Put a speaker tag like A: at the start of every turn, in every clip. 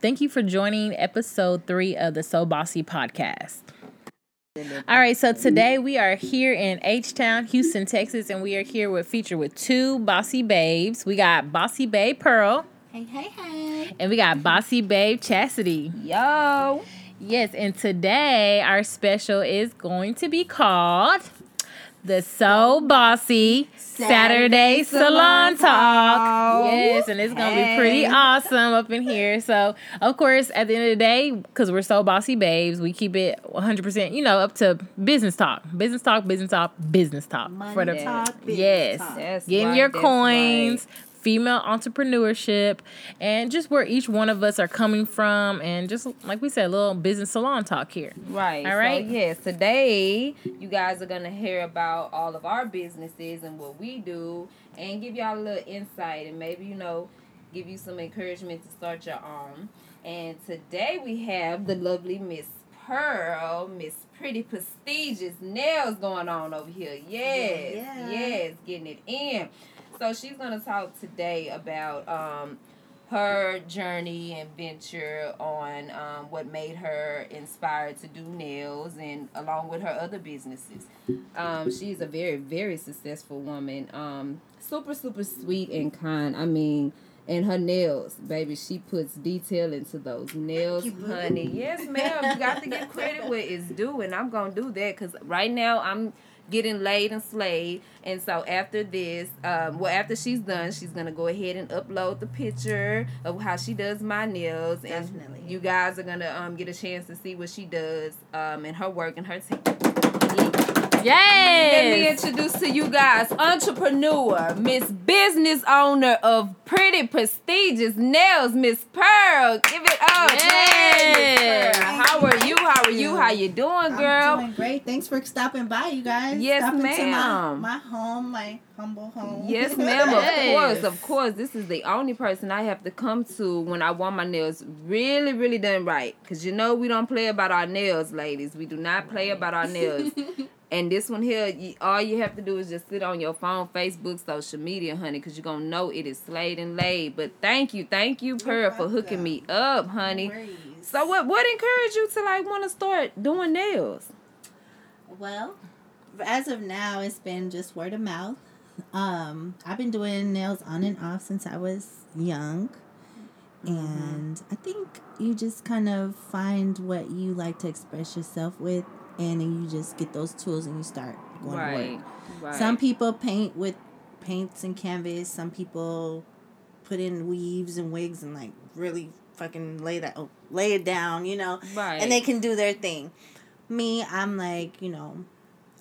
A: Thank you for joining episode three of the So Bossy podcast. All right, so today we are here in H Town, Houston, Texas, and we are here with feature with two bossy babes. We got Bossy Babe Pearl.
B: Hey, hey, hey.
A: And we got Bossy Babe Chasity.
C: Yo.
A: Yes, and today our special is going to be called the So Bossy Saturday, Saturday Salon, Talk. Yes, and it's gonna hey. be pretty awesome up in here. So, of course, at the end of the day, because we're so bossy babes, we keep it 100, percent you know, up to business talk, business talk, business talk, business talk
B: Money for the talk,
A: yes,
B: talk.
A: getting right, your coins. Right female entrepreneurship and just where each one of us are coming from and just like we said a little business salon talk here.
C: Right.
A: All right?
C: so, yes today you guys are gonna hear about all of our businesses and what we do and give y'all a little insight and maybe you know give you some encouragement to start your own. And today we have the lovely miss pearl miss pretty prestigious nails going on over here. Yes yeah. yes getting it in so she's gonna talk today about um, her journey and venture on um, what made her inspired to do nails and along with her other businesses. Um, she's a very, very successful woman. Um, super, super sweet and kind. I mean, and her nails, baby, she puts detail into those nails, honey. Yes, ma'am. You got to get credit where it's due, and I'm gonna do that because right now I'm getting laid and slayed. And so after this, um, well, after she's done, she's gonna go ahead and upload the picture of how she does my nails,
B: Definitely.
C: and you guys are gonna um, get a chance to see what she does um, and her work and her team.
A: Yes.
C: Let me introduce to you guys entrepreneur, Miss Business Owner of Pretty Prestigious Nails, Miss Pearl. Give it up.
A: Yes.
C: How are you? How are you? How you doing, girl?
B: I'm doing great. Thanks for stopping by, you guys.
C: Yes,
B: stopping
C: ma'am.
B: My, my, home, my humble home.
C: Yes, ma'am. Of course, of course. This is the only person I have to come to when I want my nails really, really done right. Cause you know we don't play about our nails, ladies. We do not play about our nails. And this one here, you, all you have to do is just sit on your phone, Facebook, social media, honey, because you're going to know it is slayed and laid. But thank you, thank you, Pearl, for hooking me up, honey. So what what encouraged you to like want to start doing nails?
B: Well, as of now, it's been just word of mouth. Um, I've been doing nails on and off since I was young. Mm-hmm. And I think you just kind of find what you like to express yourself with and then you just get those tools and you start going right, to work. Right. Some people paint with paints and canvas. Some people put in weaves and wigs and like really fucking lay that oh, lay it down, you know.
C: Right.
B: And they can do their thing. Me, I'm like, you know,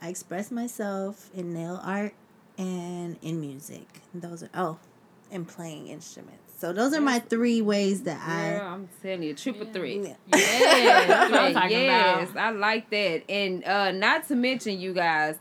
B: I express myself in nail art and in music. Those are oh, and playing instruments. So those are my three ways that I.
C: Yeah, I'm telling you, a triple
A: yeah.
C: three.
A: Yeah. Yes,
C: yes, I like that, and uh, not to mention, you guys,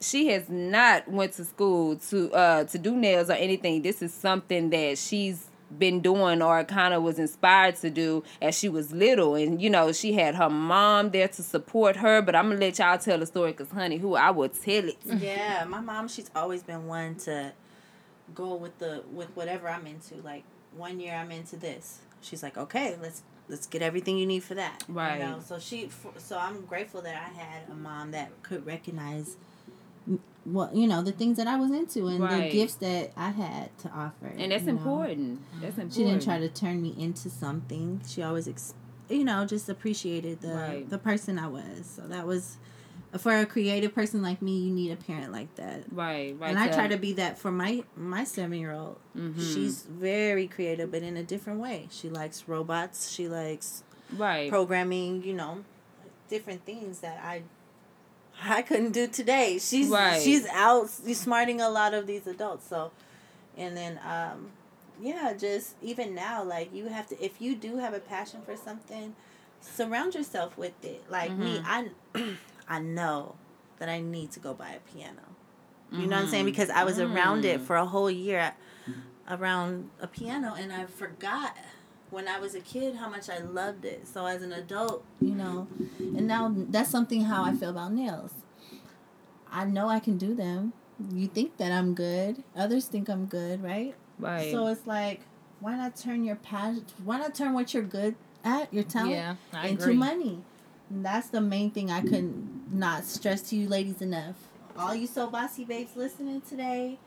C: she has not went to school to uh to do nails or anything. This is something that she's been doing or kind of was inspired to do as she was little and you know she had her mom there to support her but i'm gonna let y'all tell the story because honey who i will tell it
B: yeah my mom she's always been one to go with the with whatever i'm into like one year I'm into this. She's like, okay, let's let's get everything you need for that.
C: Right.
B: You know, so she, so I'm grateful that I had a mom that could recognize what you know the things that I was into and right. the gifts that I had to offer.
C: And that's important. Know? That's important.
B: She didn't try to turn me into something. She always, ex- you know, just appreciated the
C: right.
B: the person I was. So that was for a creative person like me, you need a parent like that.
C: Right, right.
B: And I try to be that for my my seven year old. Mm-hmm. She's very creative, but in a different way. She likes robots. She likes
C: right
B: programming. You know, different things that I I couldn't do today. She's right. she's out smarting a lot of these adults. So, and then um, yeah, just even now, like you have to if you do have a passion for something, surround yourself with it. Like mm-hmm. me, I. I know that I need to go buy a piano. You mm-hmm. know what I'm saying? Mm-hmm. Because I was mm. around it mm. for a whole year around a piano and I forgot when I was a kid how much I loved it. So as an adult, you know, and now that's something how I feel about nails. I know I can do them. You think that I'm good. Others think I'm good, right?
C: Right.
B: So it's like why not turn your passion? Why not turn what you're good at, your talent,
A: Yeah,
B: into money? And that's the main thing I could not stress to you ladies enough. All you so bossy babes listening today,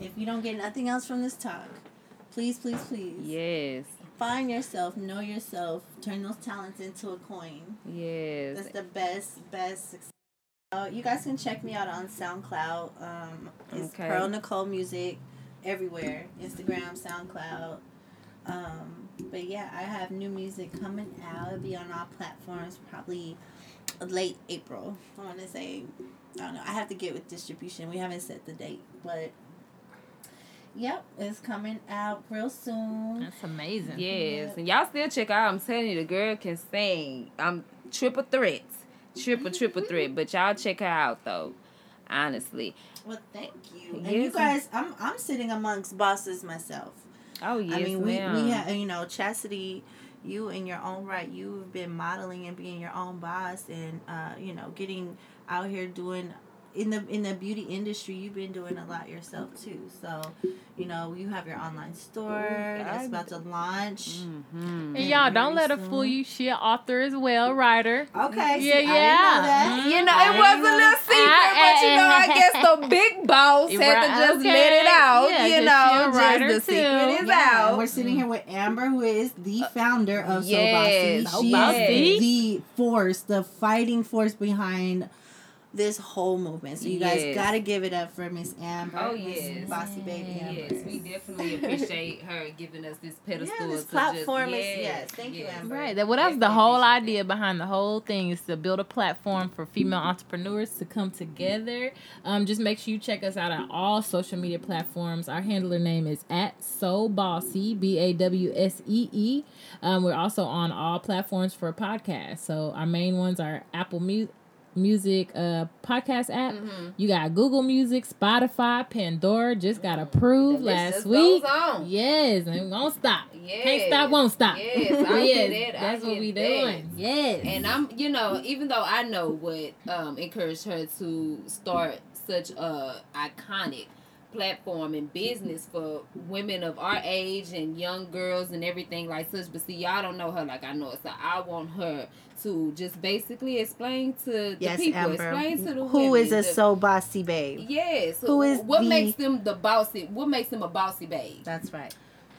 B: if you don't get nothing else from this talk, please, please, please,
C: Yes.
B: find yourself, know yourself, turn those talents into a coin.
C: Yes.
B: That's the best, best. Success. Uh, you guys can check me out on SoundCloud. Um, it's
C: Okay.
B: Pearl Nicole Music everywhere. Instagram, SoundCloud. Um, but yeah, I have new music coming out. It'll be on all platforms probably late April. I want to say, I don't know. I have to get with distribution. We haven't set the date, but yep, it's coming out real soon.
A: That's amazing.
C: Yes, and y'all still check out. I'm telling you, the girl can sing. I'm triple threats, triple triple mm-hmm. threat. But y'all check her out though. Honestly.
B: Well, thank you. And
C: Yes,
B: you guys, I'm I'm sitting amongst bosses myself.
C: Oh yes,
B: I mean, we
C: ma'am.
B: we have you know chasity. You in your own right, you've been modeling and being your own boss, and uh, you know, getting out here doing in the in the beauty industry. You've been doing a lot yourself too. So, you know, you have your online store that's about to launch.
C: Mhm.
A: And y'all don't let her fool you. She an author as well, writer.
B: Okay, see,
A: Yeah,
B: I didn't know
A: yeah.
B: that.
A: Mhm.
C: You know,
B: I
C: it was a little secret, but you know, I guess the big boss had
A: Right,
C: to just
A: okay.
C: let it out.
A: Yeah,
C: you
A: 'cause
C: know,
A: a
C: just the
A: too.
C: secret is
B: Yeah,
C: out.
B: We're sitting here with Amber, who is the founder of
C: Yes,
B: So Bossy.
A: So
B: She is the force, the fighting force behind this whole movement. So you guys
C: Yes.
B: got to give it up for Miss Amber.
C: Oh,
B: Miss
C: yes.
B: Bossy Baby Amber.
C: Yes, we definitely appreciate her giving us this pedestal.
B: Yeah, this
C: to
B: platform
C: just,
B: is- yes, thank you, Amber.
A: Right. That well, that's the whole
C: appreciate
A: idea behind the whole thing is to build a platform for female entrepreneurs to come together. Um, just make sure you check us out on all social media platforms. Our handler name is at So Bossy B A W S E E. Um, we're also on all platforms for podcasts. So our main ones are Apple Music. Music uh podcast app.
C: Mm-hmm.
A: You got Google Music, Spotify, Pandora. Just got approved
C: list
A: last week. Yes, and won't stop.
C: Yes.
A: Can't stop, won't stop.
C: Yes, I
A: yes,
C: get it. I
A: that's what
C: get
A: we
C: that.
A: doing. Yes.
C: And I'm, you know, even though I know what um, encouraged her to start such a iconic platform and business for women of our age and young girls and everything like such. But see, y'all don't know her like I know her, so I want her to just basically explain to the
B: Yes,
C: people,
B: Amber.
C: explain to the
B: Who
C: women
B: is a
C: the-
B: So Bossy Babe?
C: Yes.
B: who is
C: what
B: the-
C: makes them the bossy? What makes them a bossy babe?
B: That's right.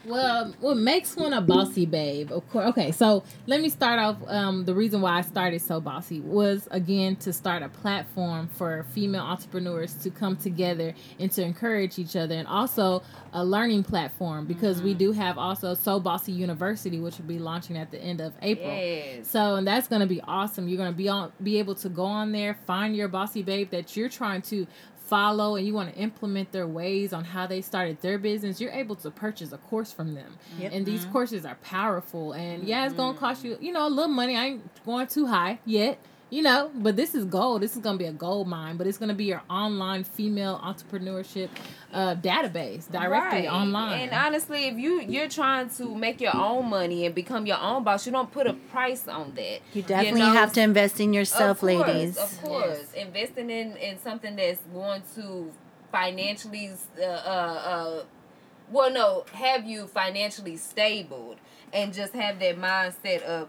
A: Well, what makes one a bossy babe? Of course. Okay, so let me start off. Um, the reason why I started so bossy was again to start a platform for female entrepreneurs to come together and to encourage each other, and also a learning platform because we do have also So Bossy University, which will be launching at the end of April.
C: Yes.
A: So and that's gonna be awesome. You're gonna be on, be able to go on there, find your bossy babe that you're trying to follow, and you want to implement their ways on how they started their business. You're able to purchase a course from them, mm-hmm.
B: Yep.
A: and these mm-hmm. courses are powerful. And yeah, it's gonna mm-hmm. cost you, you know, a little money. I ain't going too high yet. You know, but this is gold. This is gonna be a gold mine. But it's gonna be your online female entrepreneurship uh, database directly
C: Right.
A: online.
C: And honestly, if you you're trying to make your own money and become your own boss, you don't put a price on that.
B: You definitely
C: know,
B: have to invest in yourself,
C: of course,
B: ladies.
C: Of course, investing in in something that's going to financially, uh, uh, uh, well, no, have you financially stable and just have that mindset of,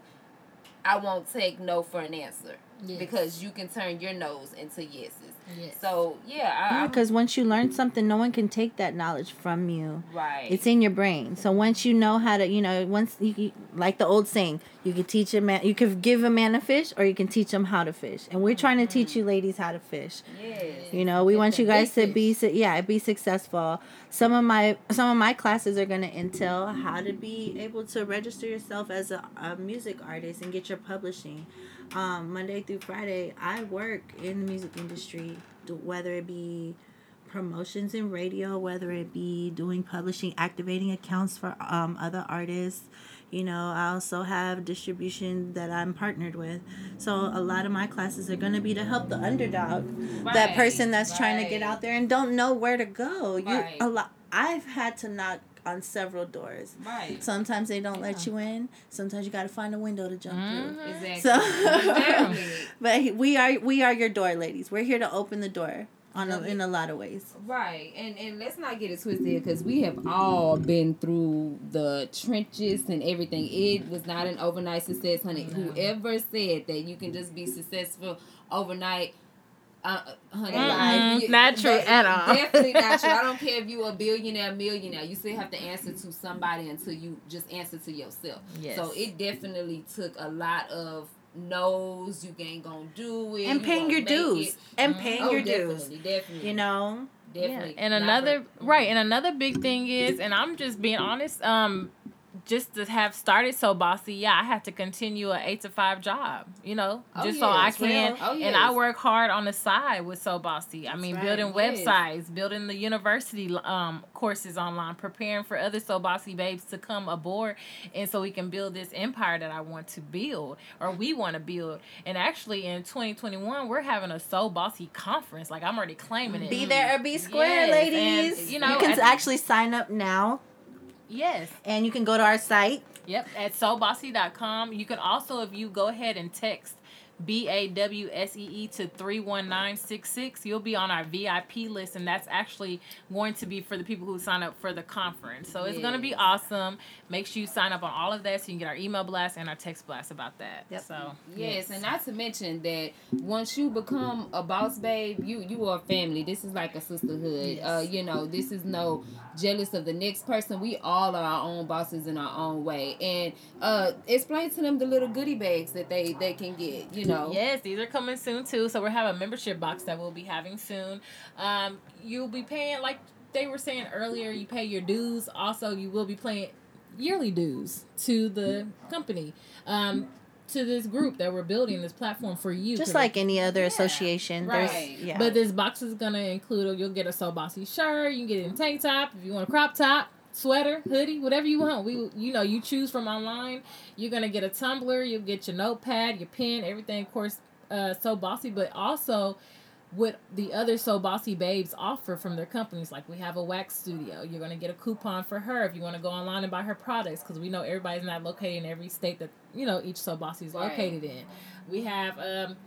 C: I won't take no for an answer
A: Yes.
C: because you can turn your no's into yeses.
A: Yes.
C: So yeah, I, I'm-
B: Because once you learn something, no one can take that knowledge from you.
C: right.
B: It's in your brain. So once you know how to, you know, once you, you like the old saying, you can teach a man, you can give a man a fish, or you can teach him how to fish. And we're trying to teach you mm-hmm. ladies how to fish.
C: yes.
B: You know, we
A: Get
B: want you guys to be, su- yeah, be successful. Some of my some of my classes are going to entail how to be able to register yourself as a, a music artist and get your publishing. Um, Monday through Friday, I work in the music industry, whether it be promotions in radio, whether it be doing publishing, activating accounts for um, other artists. You know, I also have distribution that I'm partnered with. So a lot of my classes are going to be to help the underdog, that person that's trying to get out there and don't know where to go. You a lot. I've had to knock on several doors.
C: Right.
B: Sometimes they don't let you in. Sometimes you got to find a window to jump through. Mm-hmm.
C: Exactly.
B: So,
C: Exactly.
B: but we are we are your door, ladies. We're here to open the door. on a, in a lot of ways.
C: Right, and and let's not get it twisted because we have all been through the trenches and everything. It was not an overnight success, honey. No. Whoever said that you can just be successful overnight. Uh, honey,
A: mm-hmm. you, not true at all.
C: Definitely not true. I don't care if you're a billionaire, millionaire. You still have to answer to somebody until you just answer to yourself. Yes. So it definitely took a lot of knows you ain't gonna do it
B: and paying your dues it. and mm-hmm. paying oh, your definitely, dues definitely you know
C: definitely
A: yeah. and another right and another big thing is and i'm just being honest um just to have started so bossy, yeah, I have to continue an eight to five job, you know, oh, just yes, so I can. Oh, yes. And I work hard on the side with so bossy. I mean, right, building yes. websites, building the university um, courses online, preparing for other so bossy babes to come aboard, and so we can build this empire that I want to build or we want to build. And actually, in 2021, we're having a so bossy conference. Like I'm already claiming it.
B: Be there or be square, ladies. And, you know, you can actually sign up now
A: Yes.
B: And you can go to our site.
A: Yep, at sobossy.com. You can also, if you go ahead and text B A W S E E to 31966. You'll be on our VIP list, and that's actually going to be for the people who sign up for the conference. So it's yes. going to be awesome. Make sure you sign up on all of that so you can get our email blast and our text blast about that. Yep. So,
C: yes. yes, and not to mention that once you become a boss babe, you you are family. This is like a sisterhood. Yes. Uh, you know, this is no jealous of the next person. We all are our own bosses in our own way. And uh, explain to them the little goodie bags that they, they can get, you know.
A: Yes, these are coming soon too. So we have a membership box that we'll be having soon. Um, you'll be paying, like they were saying earlier, you pay your dues. Also, you will be paying yearly dues to the company. Um, to this group that we're building this platform for you.
B: Just like any other yeah, association.
A: Right. There's, yeah. But this box is gonna include you'll get a so bossy shirt, you can get it in tank top if you want a crop top, sweater, hoodie, whatever you want. We you know, you choose from online. You're gonna get a tumbler, you'll get your notepad, your pen, everything of course uh so bossy, but also what the other so bossy babes offer from their companies. Like we have a wax studio. You're gonna get a coupon for her if you want to go online and buy her products because we know everybody's not located in every state that you know each so bossy is located right. in. We have um,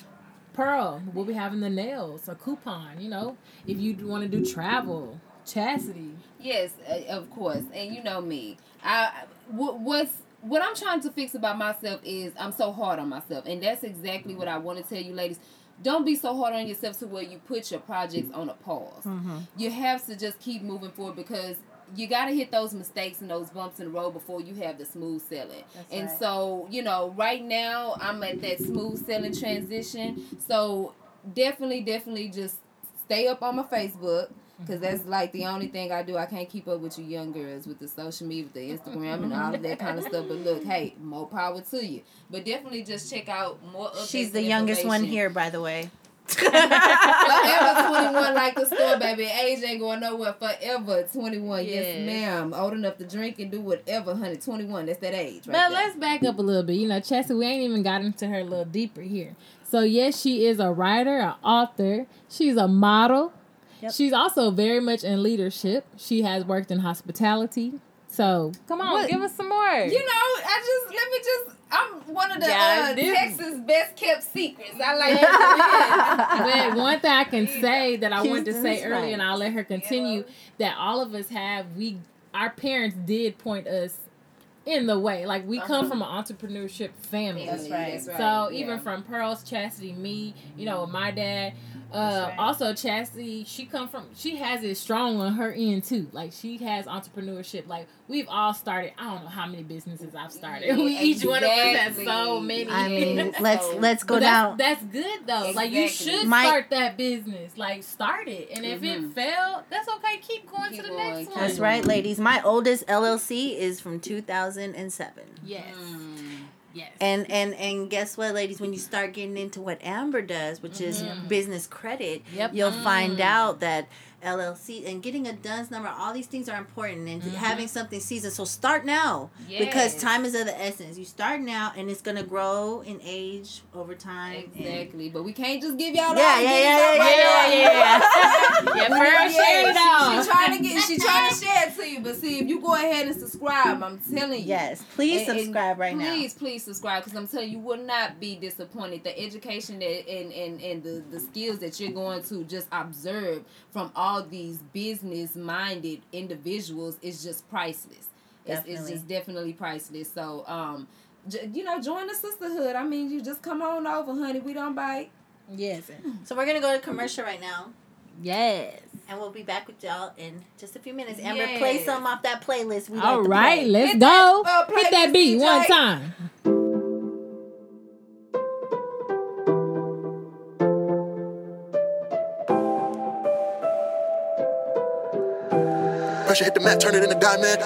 A: Pearl. We'll be having the nails, a coupon. You know, if you want to do travel, chasity.
C: Yes, of course, and you know me. I what's what I'm trying to fix about myself is I'm so hard on myself, and that's exactly what I want to tell you, ladies don't be so hard on yourself to where you put your projects on a pause. Mm-hmm. You have to just keep moving forward because you got to hit those mistakes and those bumps in the road before you have the smooth sailing. That's and right. so, you know, right now I'm at that smooth sailing transition. So definitely, definitely just stay up on my Facebook because that's like the only thing I do. I can't keep up with you young girls with the social media, with the Instagram, and all of that kind of stuff. But look, hey, more power to you. But definitely just check out more.
B: She's the youngest one here, by the way.
C: forever 21 like the store, baby. Age ain't going nowhere. Forever 21. Yes. yes, ma'am. Old enough to drink and do whatever, honey. 21. That's that age. Right
A: but
C: there.
A: let's back up a little bit. You know, Chelsea, we ain't even got into her a little deeper here. So, yes, she is a writer, an author. She's a model. Yep. She's also very much in leadership. She has worked in hospitality. So come on, what? give us some more.
C: You know, I just let me just. I'm one of the yeah, uh, Texas best kept secrets. I like
A: but one thing I can say that I wanted to say earlier, and I'll let her continue, that all of us have we our parents did point us in the way. Like we uh-huh. come from an entrepreneurship family.
C: That's right. That's
A: right. So yeah. even from Pearls, Chasity, me, you know, my dad, uh, right. Also, Chasity, she come from she has it strong on her end too. Like she has entrepreneurship. Like we've all started. I don't know how many businesses I've started. Yeah, we each one of us has so many.
B: I mean, let's let's go down.
A: That's, that's good though. Exactly. Like you should My, start that business. Like start it, and if mm-hmm. it failed, that's okay. Keep going keep to the going, next one.
B: That's right, ladies. My oldest LLC is from two thousand and seven.
A: Yes. Mm. Yes.
B: And and and guess what, ladies? When you start getting into what Amber does, which mm-hmm. is business credit, yep. you'll mm. find out that LLC and getting a DUNS number, all these things are important and mm-hmm. having something seasoned. So start now yes. because time is of the essence. You start now and it's gonna grow in age over time.
C: Exactly, but we can't just give y'all
B: yeah, yeah, yeah, yeah, yeah, yeah,
A: yeah, yeah. First,
C: share it all. She, she trying to get, she trying to share it to you. But see, if you go ahead and subscribe, I'm telling you.
B: Yes, please and, subscribe right
C: please,
B: now.
C: Please, please please subscribe because I'm telling you, you will not be disappointed. The education that and, and, and the, the skills that you're going to just observe from all these business minded individuals is just priceless. It's, it's, just definitely priceless. So, um, j- you know, join the sisterhood. I mean, you just come on over, honey. We don't bite.
B: Yes. So we're gonna go to commercial right now.
D: Yes.
B: And we'll be back with y'all in just a few minutes. And yes. play some off that playlist.
D: We All like right, let's Hit go. That, uh, Hit that beat DJ. one time. Pressure hit the mat, turn it into diamond.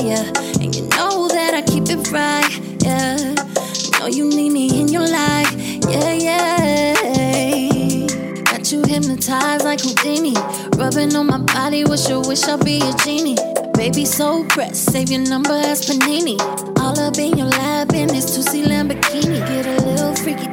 D: Yeah, yeah. And you know that I keep it right, yeah. Know you need me in your life, yeah, yeah. Got you hypnotized like Houdini, rubbing on my body. Wish you wish I'll be a genie. Baby, so pressed, save your number as Panini. All up in your lap in this 2C Lamborghini. Get a little freaky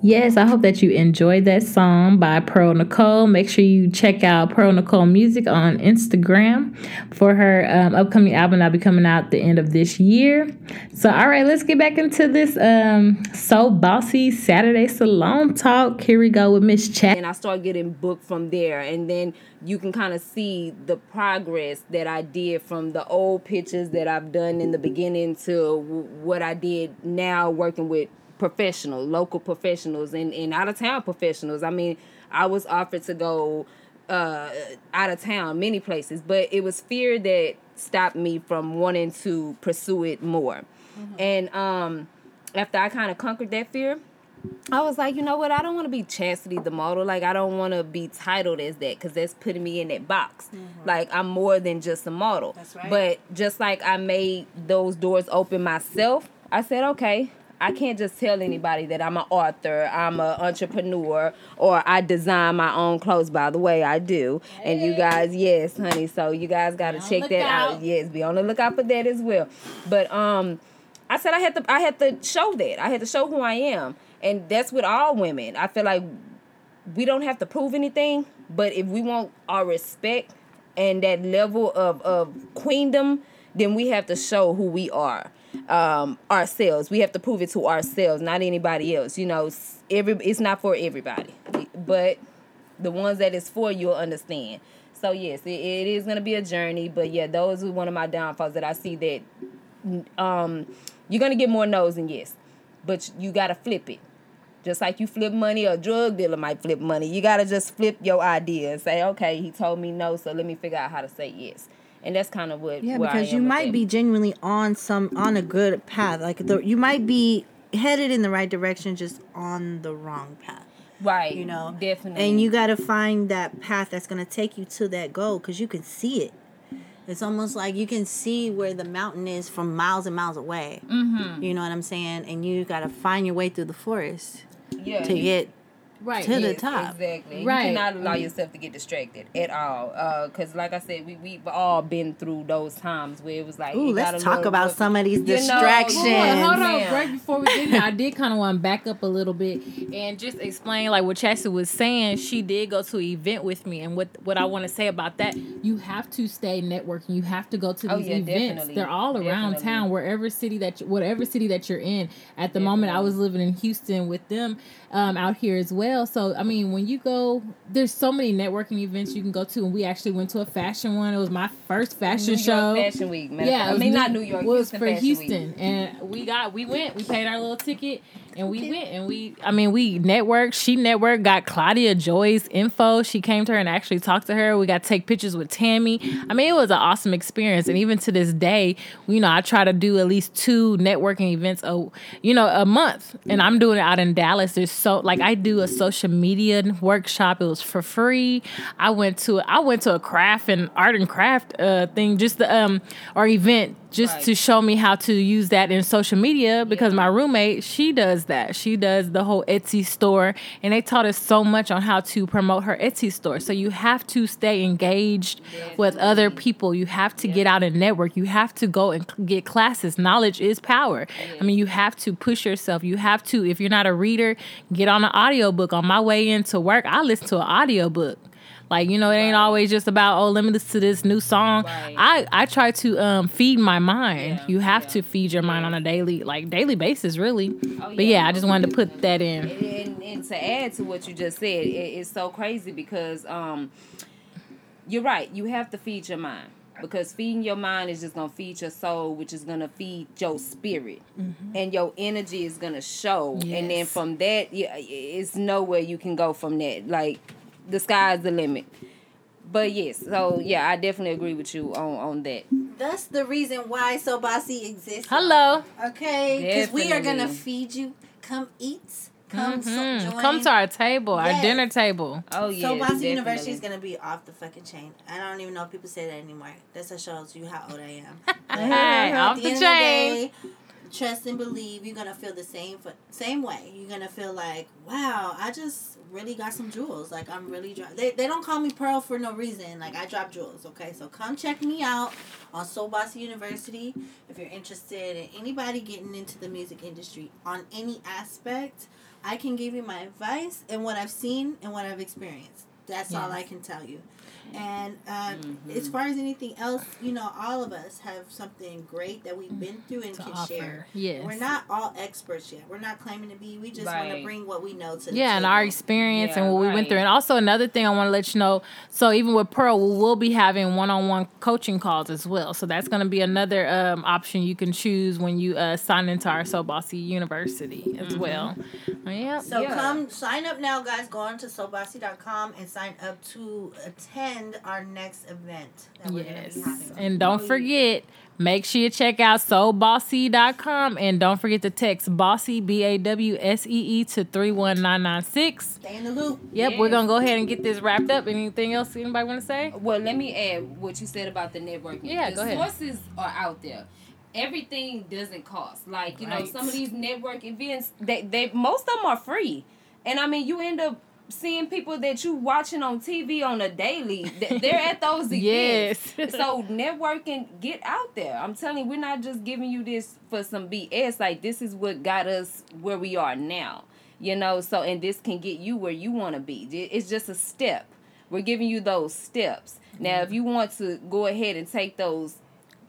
D: Yes, I hope that you enjoyed that song by Pearl Nicole. Make sure you check out Pearl Nicole Music on Instagram for her um, upcoming album that'll be coming out the end of this year. So, all right, let's get back into this um, So Bossy Saturday Salon Talk. Here we go with Miss Chat.
C: And I start getting booked from there. And then you can kind of see the progress that I did from the old pictures that I've done in the beginning to what I did now working with professional, local professionals, and, and out of town professionals. I mean, I was offered to go uh, out of town many places, but it was fear that stopped me from wanting to pursue it more. Mm-hmm. And um, after I kind of conquered that fear, I was like, you know what? I don't want to be Chasity the model. Like, I don't want to be titled as that because that's putting me in that box. Mm-hmm. Like, I'm more than just a model. That's right. But just like I made those doors open myself, I said, okay, I can't just tell anybody that I'm an author, I'm an entrepreneur, or I design my own clothes. By the way, I do. Hey. And you guys, yes, honey. So you guys got to check that out. out. Yes, be on the lookout for that as well. But um, I said I had to I had to show that I had to show who I am, and that's with all women. I feel like we don't have to prove anything, but if we want our respect and that level of, of queendom, then we have to show who we are um, ourselves. We have to prove it to ourselves, not anybody else. You know, every it's not for everybody, but the ones that is for you'll understand. So yes, it, it is gonna be a journey, but yeah, those are one of my downfalls that I see that um, you're gonna get more no's than yes, but you gotta flip it. Just like you flip money, a drug dealer might flip money. You gotta just flip your idea and say, okay, he told me no, so let me figure out how to say yes and that's kind of what
B: yeah because you might be genuinely on some on a good path. Like the, you might be headed in the right direction just on the wrong path.
C: Right.
B: You know?
C: Definitely.
B: And you got to find that path that's going to take you to that goal because you can see it. It's almost like you can see where the mountain is from miles and miles away.
C: Mm-hmm.
B: you know what i'm saying? And you got to find your way through the forest
C: yeah,
B: to get
A: right
B: to yes, the top.
C: Exactly. Right. You cannot allow mm-hmm. yourself to get distracted at all. Because, uh, like I said, we we've all been through those times where it was like,
B: Ooh, let's talk about some of these distractions. Know,
A: hold on, right before we get there, I did kind of want to back up a little bit and just explain, like what Chassie was saying. She did go to an event with me, and what what I want to say about that, you have to stay networking. You have to go to
C: oh,
A: these
C: oh, yeah,
A: events.
C: Definitely.
A: They're all around definitely. town, wherever city that you, whatever city that you're in. At the definitely. moment, I was living in Houston with them um, out here as well. So I mean, when you go, there's so many networking events you can go to, and we actually went to a fashion one. It was my first fashion show.
C: Fashion Week. Yeah, I mean New, not New York.
A: It was Houston for Houston, Week. and we got we went. We paid our little ticket, and we went and we I mean we networked. She networked, got Claudia Joy's info. She came to her and actually talked to her. We got to take pictures with Tammy. I mean it was an awesome experience. And even to this day, you know, I try to do at least two networking events a you know, a month. And I'm doing it out in Dallas. There's so like I do a social media workshop. It was for free. I went to I went to a craft and art and craft uh thing just the um or event just right. to show me how to use that in social media because yeah. my roommate she does that. She does the whole etsy store and they taught us so much on how to promote her etsy store. So you have to stay engaged with other people. You have to get out and network. You have to go and get classes. Knowledge is power. I mean you have to push yourself. You have to if you're not a reader get on an audiobook. On my way into work i listen to an audiobook like you know, it ain't right. always just about oh, listen to this new song. Right. I I try to um, feed my mind. Yeah. You have yeah. to feed your mind on a daily like daily basis, really. Oh, but yeah, I just wanted to put that in.
C: And, and, and to add to what you just said, it, it's so crazy because um, you're right. You have to feed your mind because feeding your mind is just gonna feed your soul, which is gonna feed your spirit, mm-hmm. and your energy is gonna show. Yes. And then from that, yeah, it's nowhere you can go from that. Like the sky's the limit. But yes, so yeah, I definitely agree with you on on that.
B: That's the reason why So Bossy exists.
A: Hello.
B: Okay, because we are gonna feed you. Come eat. Come mm-hmm.
A: so Come to our table, yes. our dinner table.
C: Oh yeah. So
B: Bossy University is gonna be off the fucking chain. I don't even know if people say that anymore. That just shows you how old I am.
A: hey, off the, the chain.
B: The day, trust and believe you're gonna feel the same for same way. You're gonna feel like, wow, I just really got some jewels. Like I'm really dro- they they don't call me Pearl for no reason. Like I drop jewels. Okay, so come check me out on So Bossy University if you're interested in anybody getting into the music industry on any aspect. I can give you my advice and what I've seen and what I've experienced. That's yes. all I can tell you. And uh, mm-hmm. as far as anything else, you know, all of us have something great that we've been through and to can offer. share.
A: Yes.
B: We're not all experts yet. We're not claiming to be. We just right. want to bring what we know to
A: Yeah,
B: and
A: our experience yeah, and what right. we went through. And also another thing I want to let you know, so even with Pearl, we will be having one-on-one coaching calls as well. So that's going to be another um, option you can choose when you uh, sign into our So Bossy University as mm-hmm. well.
B: Yeah. So yeah. come sign up now, guys. Go on to sobossy.com and sign up to attend attend our next event that we're yes. be having.
A: And don't forget, make sure you check out sobossy.com and don't forget to text bossy B A W S E E to 31996.
B: Stay in the loop.
A: Yep, yes. we're going to go ahead and get this wrapped up. Anything else anybody want to say?
C: Well, let me add what you said about the networking.
A: Yeah,
C: the
A: go ahead.
C: sources are out there everything doesn't cost. Like, you right. know, some of these network events, they, they most of them are free. And I mean, you end up seeing people that you watching on TV on a daily. They're at those events. yes. so networking, get out there. I'm telling you, we're not just giving you this for some BS. Like this is what got us where we are now. You know, so and this can get you where you want to be. It's just a step. We're giving you those steps. Now, mm-hmm. if you want to go ahead and take those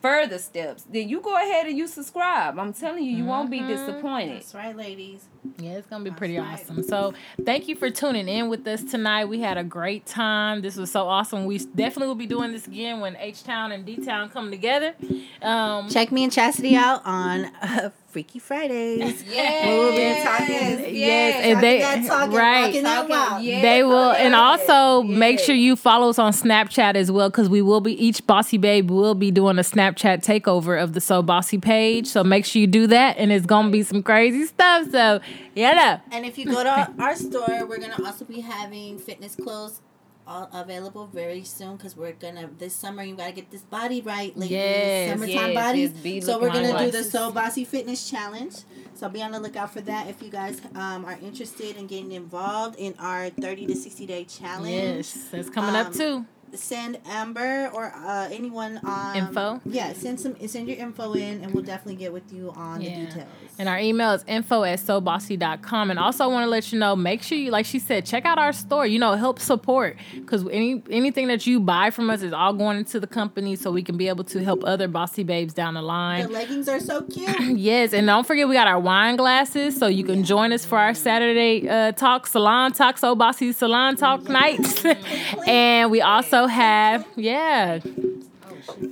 C: further steps, then you go ahead and you subscribe. I'm telling you, you mm-hmm. won't be mm-hmm. disappointed.
B: That's right, ladies.
A: Yeah, it's gonna be pretty awesome. So thank you for tuning in with us tonight. We had a great time. This was so awesome. We definitely will be doing this again when H Town and D Town come together.
B: Um, Check me and Chasity out on uh, Freaky Fridays.
C: Yes, we'll be
A: talking. Yes, yes. and they talking, right. Talking, yes. They will, and also yes. make sure you follow us on Snapchat as well because we will be each Bossy Babe will be doing a Snapchat takeover of the So Bossy page. So make sure you do that, and it's gonna be some crazy stuff. So yeah.
B: And if you go to our store, we're gonna also be having fitness clothes all available very soon because we're gonna this summer you gotta get this body right ladies. Yes, summertime yes, bodies. so we're gonna do the so bossy fitness challenge. So be on the lookout for that if you guys um, are interested in getting involved in our 30 to 60 day challenge.
A: Yes that's coming um, up too
B: send Amber or uh, anyone on
A: info.
B: Yeah, send some send your info in and we'll definitely get with you on yeah. the details.
A: And our email is info at sobossy.com. And also I want to let you know, make sure you like she said, check out our store. You know, help support because any anything that you buy from us is all going into the company so we can be able to help other bossy babes down the line.
B: The leggings are so cute.
A: yes, and don't forget we got our wine glasses so you can yeah. join us for our Saturday uh, talk salon talk so bossy salon talk nights. and we also have, yeah.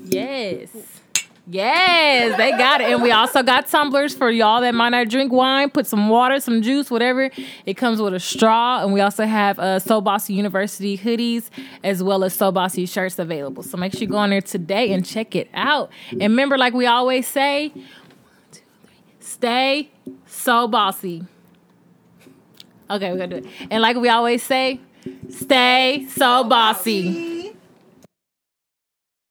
A: Yes. Yes, they got it. And we also got tumblers for y'all that might not drink wine. Put some water, some juice, whatever. It comes with a straw. And we also have uh, So Bossy University hoodies as well as So Bossy shirts available. So make sure you go on there today and check it out. And remember, like we always say, stay so bossy. Okay, we're going to do it. And like we always say, Stay so bossy.